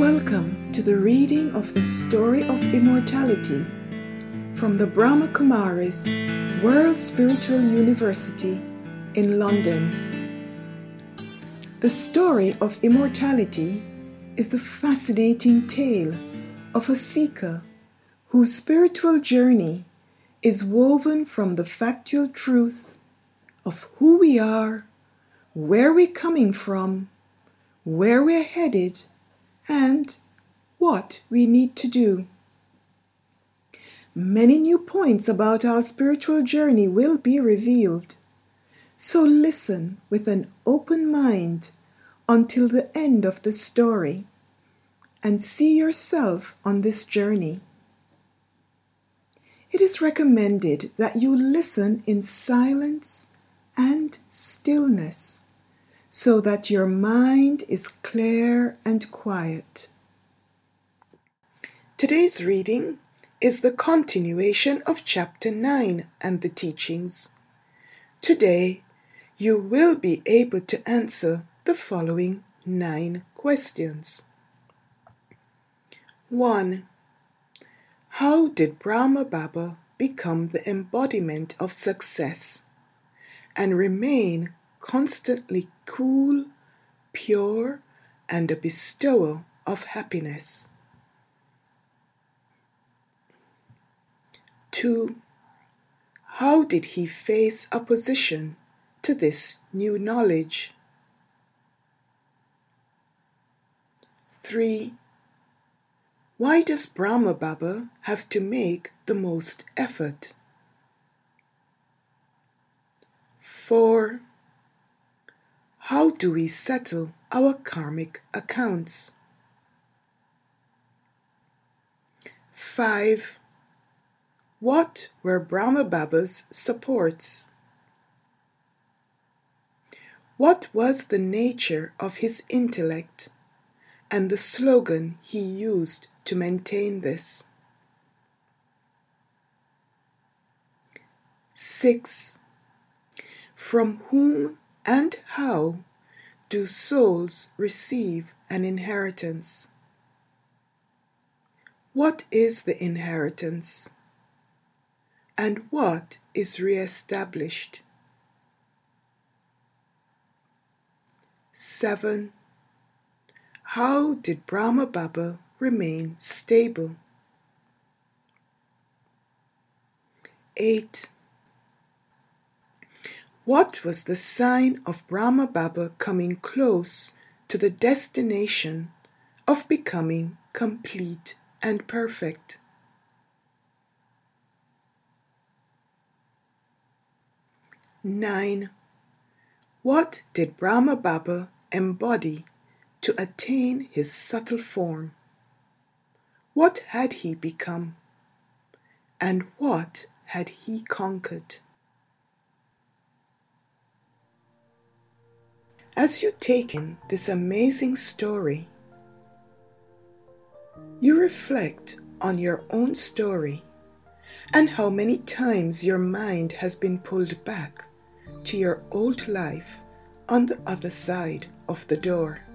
Welcome to the reading of the story of immortality from the Brahma Kumaris World Spiritual University in London. The story of immortality is the fascinating tale of a seeker whose spiritual journey is woven from the factual truth of who we are, where we're coming from, where we're headed, and what we need to do. Many new points about our spiritual journey will be revealed. So listen with an open mind until the end of the story and see yourself on this journey. It is recommended that you listen in silence and stillness so that your mind is clear and quiet. Today's reading is the continuation of chapter 9 and the teachings. Today, you will be able to answer the following nine questions. 1. How did Brahma Baba become the embodiment of success and remain constantly cool, pure, and a bestower of happiness. 2. How did he face opposition to this new knowledge? 3. Why does Brahma Baba have to make the most effort? 4. How do we settle our karmic accounts? 5. What were Brahma Baba's supports? What was the nature of his intellect and the slogan he used to maintain this? 6. From whom and how do souls receive an inheritance? What is the inheritance? And what is re-established? 7. How did Brahma Baba remain stable? 8. What was the sign of Brahma Baba coming close to the destination of becoming complete and perfect? Nine. What did Brahma Baba embody to attain his subtle form? What had he become? And what had he conquered? As you take in this amazing story, you reflect on your own story and how many times your mind has been pulled back to your old life on the other side of the door.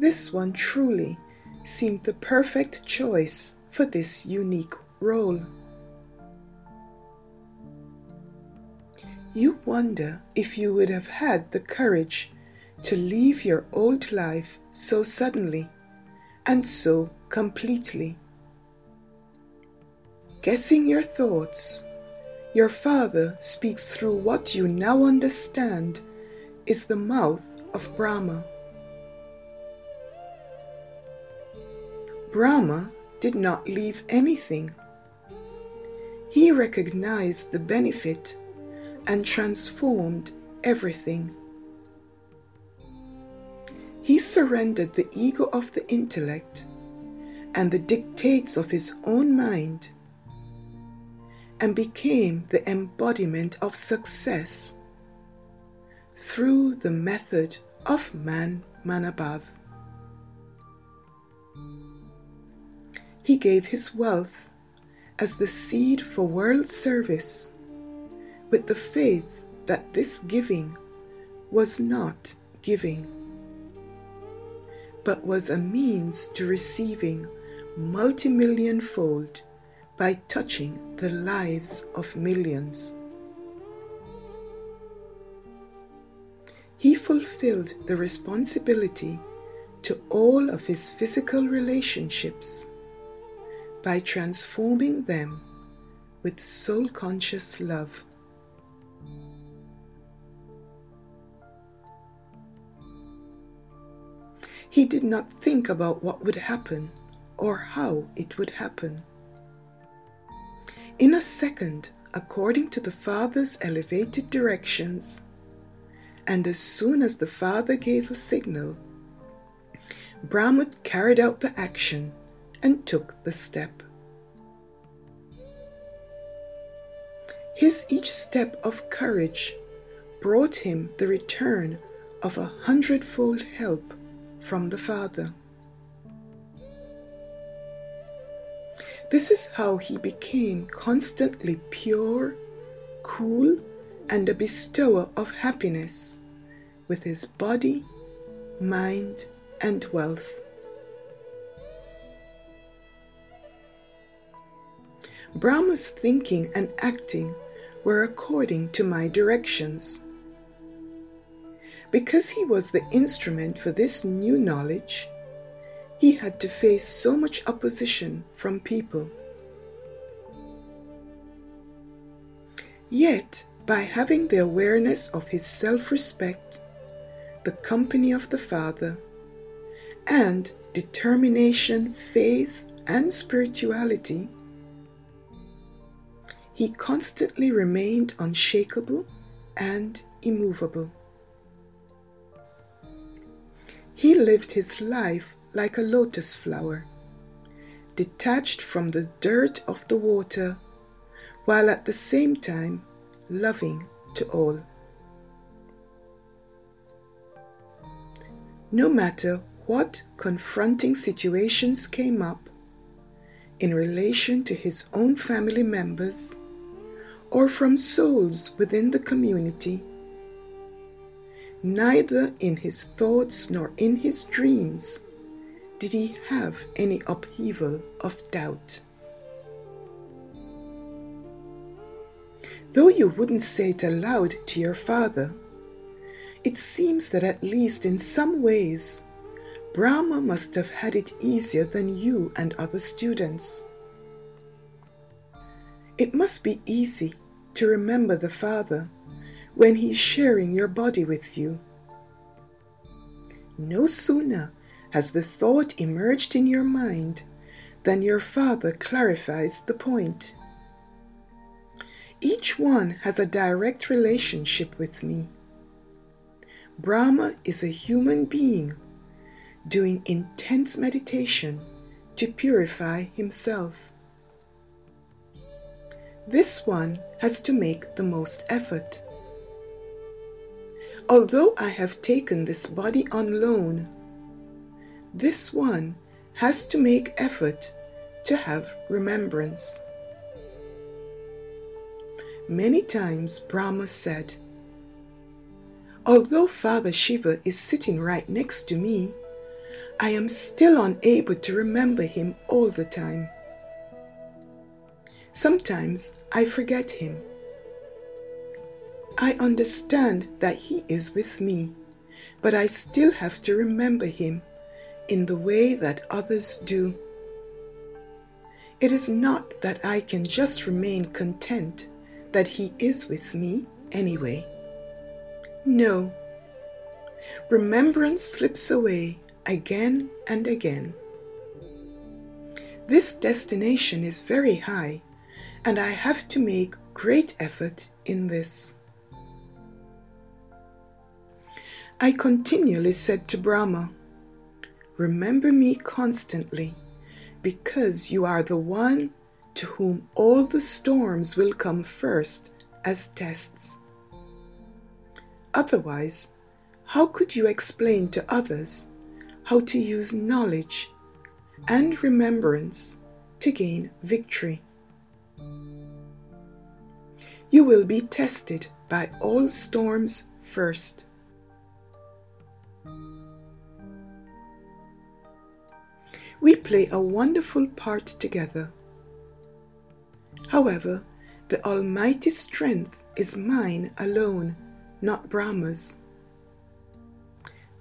This one truly seemed the perfect choice for this unique role. You wonder if you would have had the courage to leave your old life so suddenly and so completely. Guessing your thoughts, your Father speaks through what you now understand is the mouth of Brahma. Brahma did not leave anything. He recognized the benefit and transformed everything. He surrendered the ego of the intellect and the dictates of his own mind and became the embodiment of success through the method of man Manabhav. He gave his wealth as the seed for world service with the faith that this giving was not giving, but was a means to receiving multi-million fold by touching the lives of millions. He fulfilled the responsibility to all of his physical relationships by transforming them with soul conscious love. He did not think about what would happen or how it would happen. In a second, according to the Father's elevated directions, and as soon as the Father gave a signal, Brahma carried out the action and took the step. His each step of courage brought him the return of a hundredfold help from the Father. This is how he became constantly pure, cool, and a bestower of happiness with his body, mind, and wealth. Brahma's thinking and acting were according to my directions. Because he was the instrument for this new knowledge, he had to face so much opposition from people. Yet, by having the awareness of his self respect, the company of the Father, and determination, faith, and spirituality, he constantly remained unshakable and immovable. He lived his life like a lotus flower, detached from the dirt of the water, while at the same time loving to all. No matter what confronting situations came up in relation to his own family members or from souls within the community, neither in his thoughts nor in his dreams did he have any upheaval of doubt. Though you wouldn't say it aloud to your father, it seems that at least in some ways, Brahma must have had it easier than you and other students. It must be easy to remember the Father when He's sharing your body with you. No sooner has the thought emerged in your mind than your Father clarifies the point. Each one has a direct relationship with me. Brahma is a human being doing intense meditation to purify himself. This one has to make the most effort. Although I have taken this body on loan, this one has to make effort to have remembrance. Many times Brahma said, Although Father Shiva is sitting right next to me, I am still unable to remember him all the time. Sometimes I forget him. I understand that he is with me, but I still have to remember him in the way that others do. It is not that I can just remain content that he is with me anyway. No. Remembrance slips away again and again. This destination is very high, and I have to make great effort in this. I continually said to Brahma, Remember me constantly, because you are the one to whom all the storms will come first as tests. Otherwise, how could you explain to others how to use knowledge and remembrance to gain victory. You will be tested by all storms first. We play a wonderful part together. However, the almighty strength is mine alone, not Brahma's.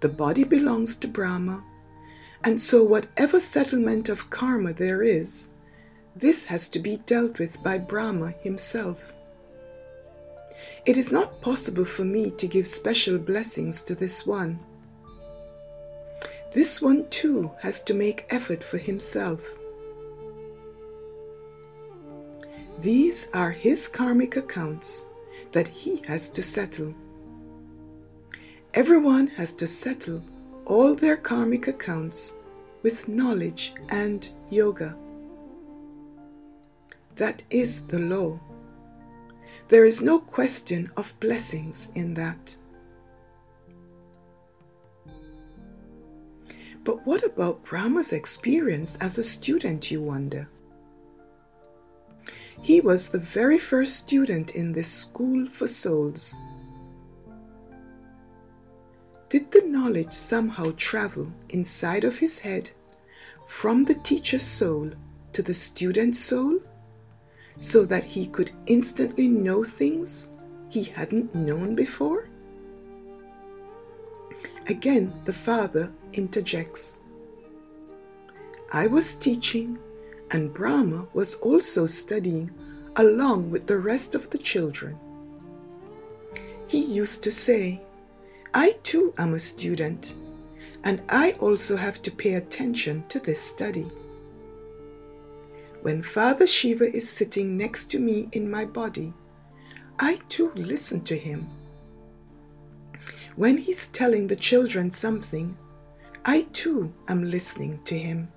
The body belongs to Brahma, and so whatever settlement of karma there is, this has to be dealt with by Brahma himself. It is not possible for me to give special blessings to this one. This one too has to make effort for himself. These are his karmic accounts that he has to settle. Everyone has to settle all their karmic accounts with knowledge and yoga. That is the law. There is no question of blessings in that. But what about Brahma's experience as a student, you wonder? He was the very first student in this school for souls. Did the knowledge somehow travel inside of his head from the teacher's soul to the student's soul so that he could instantly know things he hadn't known before? Again, the father interjects. I was teaching, and Brahma was also studying along with the rest of the children. He used to say, I too am a student, and I also have to pay attention to this study. When Father Shiva is sitting next to me in my body, I too listen to him. When he's telling the children something, I too am listening to him.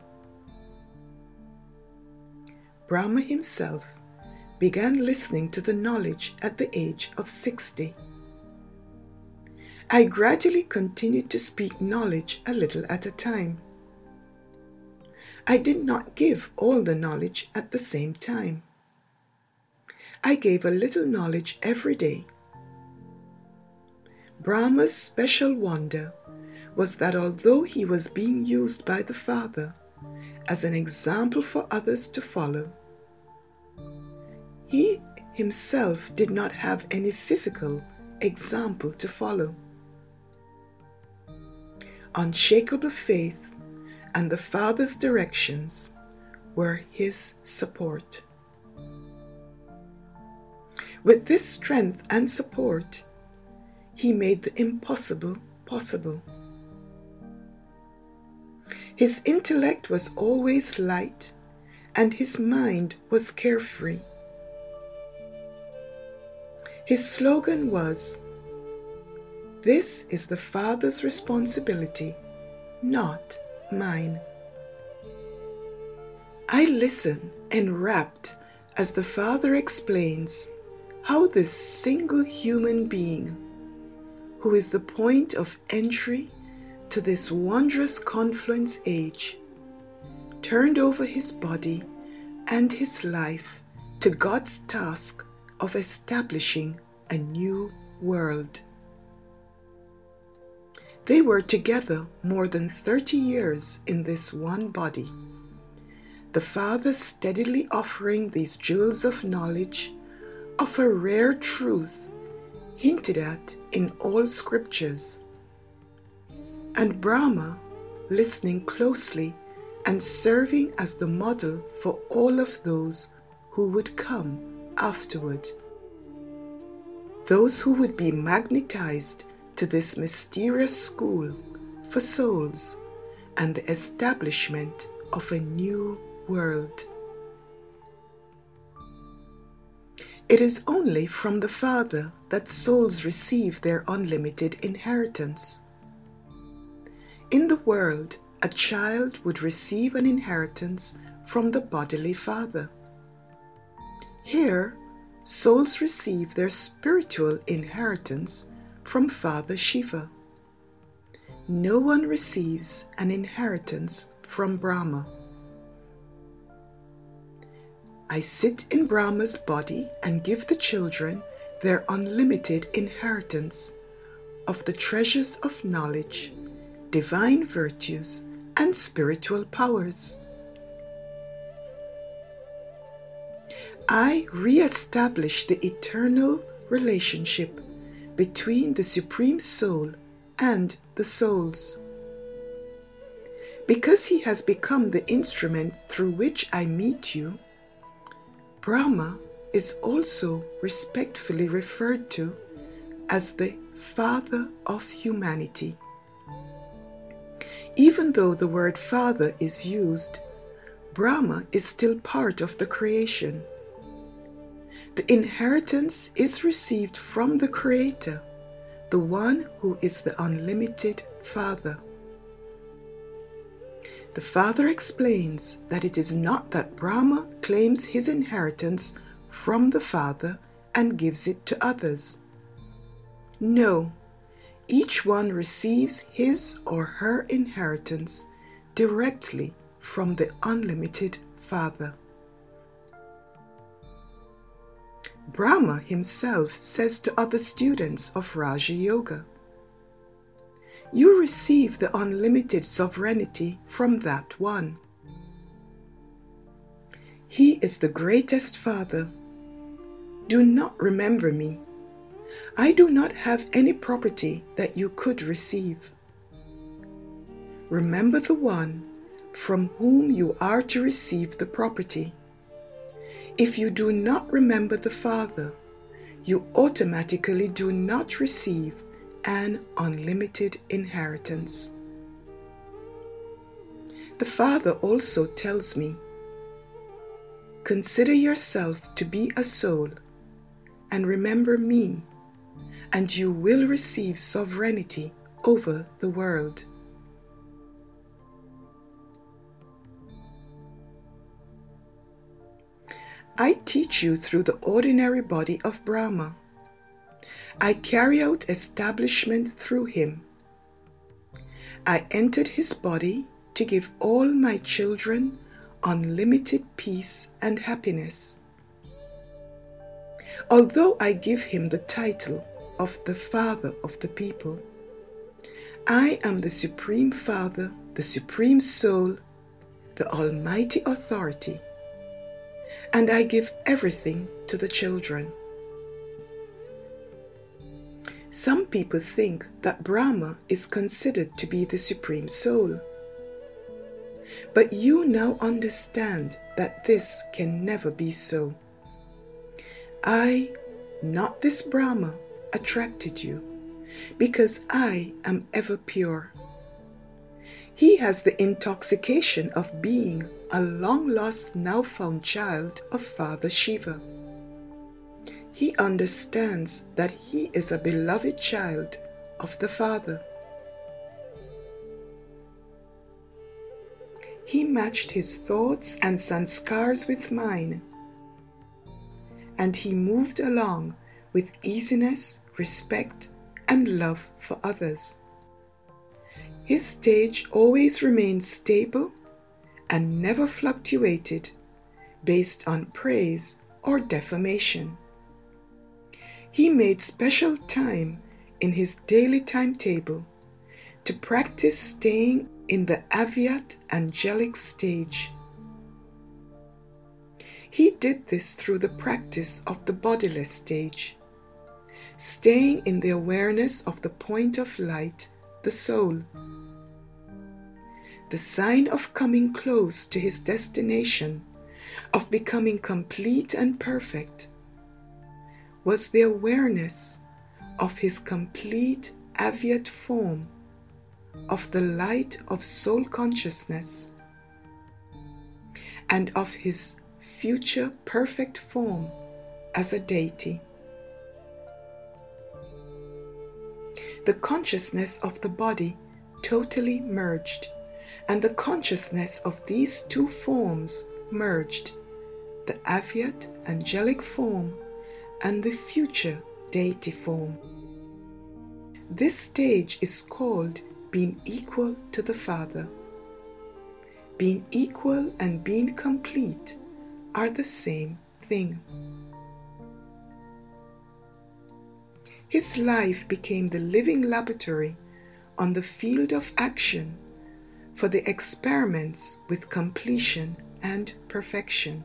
Brahma himself began listening to the knowledge at the age of 60. I gradually continued to speak knowledge a little at a time. I did not give all the knowledge at the same time. I gave a little knowledge every day. Brahma's special wonder was that although he was being used by the Father as an example for others to follow, he himself did not have any physical example to follow unshakable faith, and the Father's directions were his support. With this strength and support, he made the impossible possible. His intellect was always light, and his mind was carefree. His slogan was this is the Father's responsibility, not mine. I listen enrapt as the Father explains how this single human being, who is the point of entry to this wondrous confluence age, turned over his body and his life to God's task of establishing a new world. They were together more than 30 years in this one body. The Father steadily offering these jewels of knowledge of a rare truth hinted at in all scriptures. And Brahma listening closely and serving as the model for all of those who would come afterward. Those who would be magnetized to this mysterious school for souls and the establishment of a new world. It is only from the Father that souls receive their unlimited inheritance. In the world, a child would receive an inheritance from the bodily father. Here, souls receive their spiritual inheritance from Father Shiva. No one receives an inheritance from Brahma. I sit in Brahma's body and give the children their unlimited inheritance of the treasures of knowledge, divine virtues, and spiritual powers. I re establish the eternal relationship between the Supreme Soul and the souls. Because he has become the instrument through which I meet you, Brahma is also respectfully referred to as the Father of humanity. Even though the word Father is used, Brahma is still part of the creation. The inheritance is received from the Creator, the one who is the unlimited Father. The Father explains that it is not that Brahma claims his inheritance from the Father and gives it to others. No, each one receives his or her inheritance directly from the unlimited Father. Brahma himself says to other students of Raja Yoga, You receive the unlimited sovereignty from that one. He is the greatest Father. Do not remember me. I do not have any property that you could receive. Remember the one from whom you are to receive the property. If you do not remember the Father, you automatically do not receive an unlimited inheritance. The Father also tells me Consider yourself to be a soul and remember me, and you will receive sovereignty over the world. I teach you through the ordinary body of Brahma. I carry out establishment through him. I entered his body to give all my children unlimited peace and happiness. Although I give him the title of the Father of the people, I am the Supreme Father, the Supreme Soul, the Almighty Authority and I give everything to the children. Some people think that Brahma is considered to be the Supreme Soul. But you now understand that this can never be so. I, not this Brahma, attracted you, because I am ever pure. He has the intoxication of being a long lost, now found child of Father Shiva. He understands that he is a beloved child of the Father. He matched his thoughts and sanskars with mine, and he moved along with easiness, respect, and love for others. His stage always remained stable and never fluctuated based on praise or defamation. He made special time in his daily timetable to practice staying in the avyakt angelic stage. He did this through the practice of the bodiless stage, staying in the awareness of the point of light, the soul the sign of coming close to his destination, of becoming complete and perfect, was the awareness of his complete avyakt form, of the light of soul consciousness, and of his future perfect form as a deity. The consciousness of the body totally merged and the consciousness of these two forms merged the Avyakt angelic form and the future deity form. This stage is called being equal to the Father. Being equal and being complete are the same thing. His life became the living laboratory on the field of action for the experiments with completion and perfection.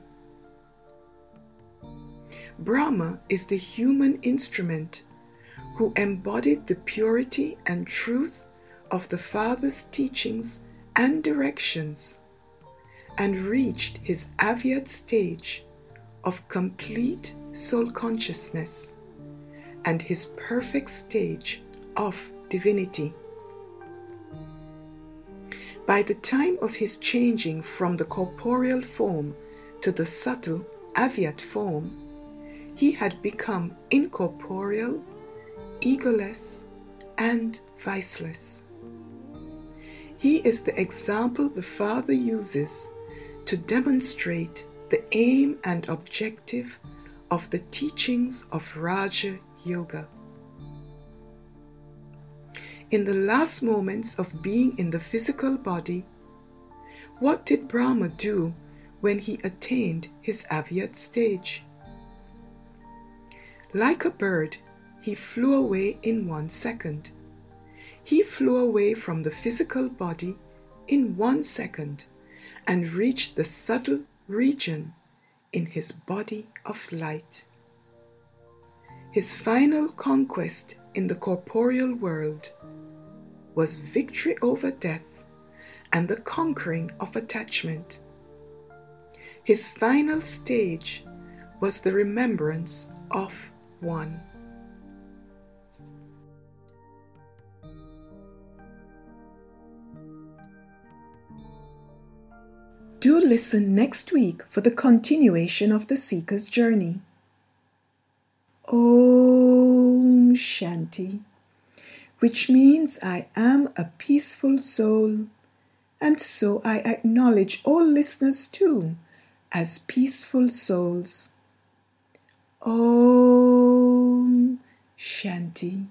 Brahma is the human instrument who embodied the purity and truth of the Father's teachings and directions and reached his avyakt stage of complete soul consciousness and his perfect stage of divinity. By the time of his changing from the corporeal form to the subtle avyakt form, he had become incorporeal, egoless, and viceless. He is the example the Father uses to demonstrate the aim and objective of the teachings of Raja Yoga. In the last moments of being in the physical body, what did Brahma do when he attained his avyakt stage? Like a bird, he flew away in one second. He flew away from the physical body in one second and reached the subtle region in his body of light. His final conquest in the corporeal world was victory over death and the conquering of attachment. His final stage was the remembrance of one. Do listen next week for the continuation of the Seeker's journey. Om Shanti, which means I am a peaceful soul, and so I acknowledge all listeners too as peaceful souls. Om Shanti.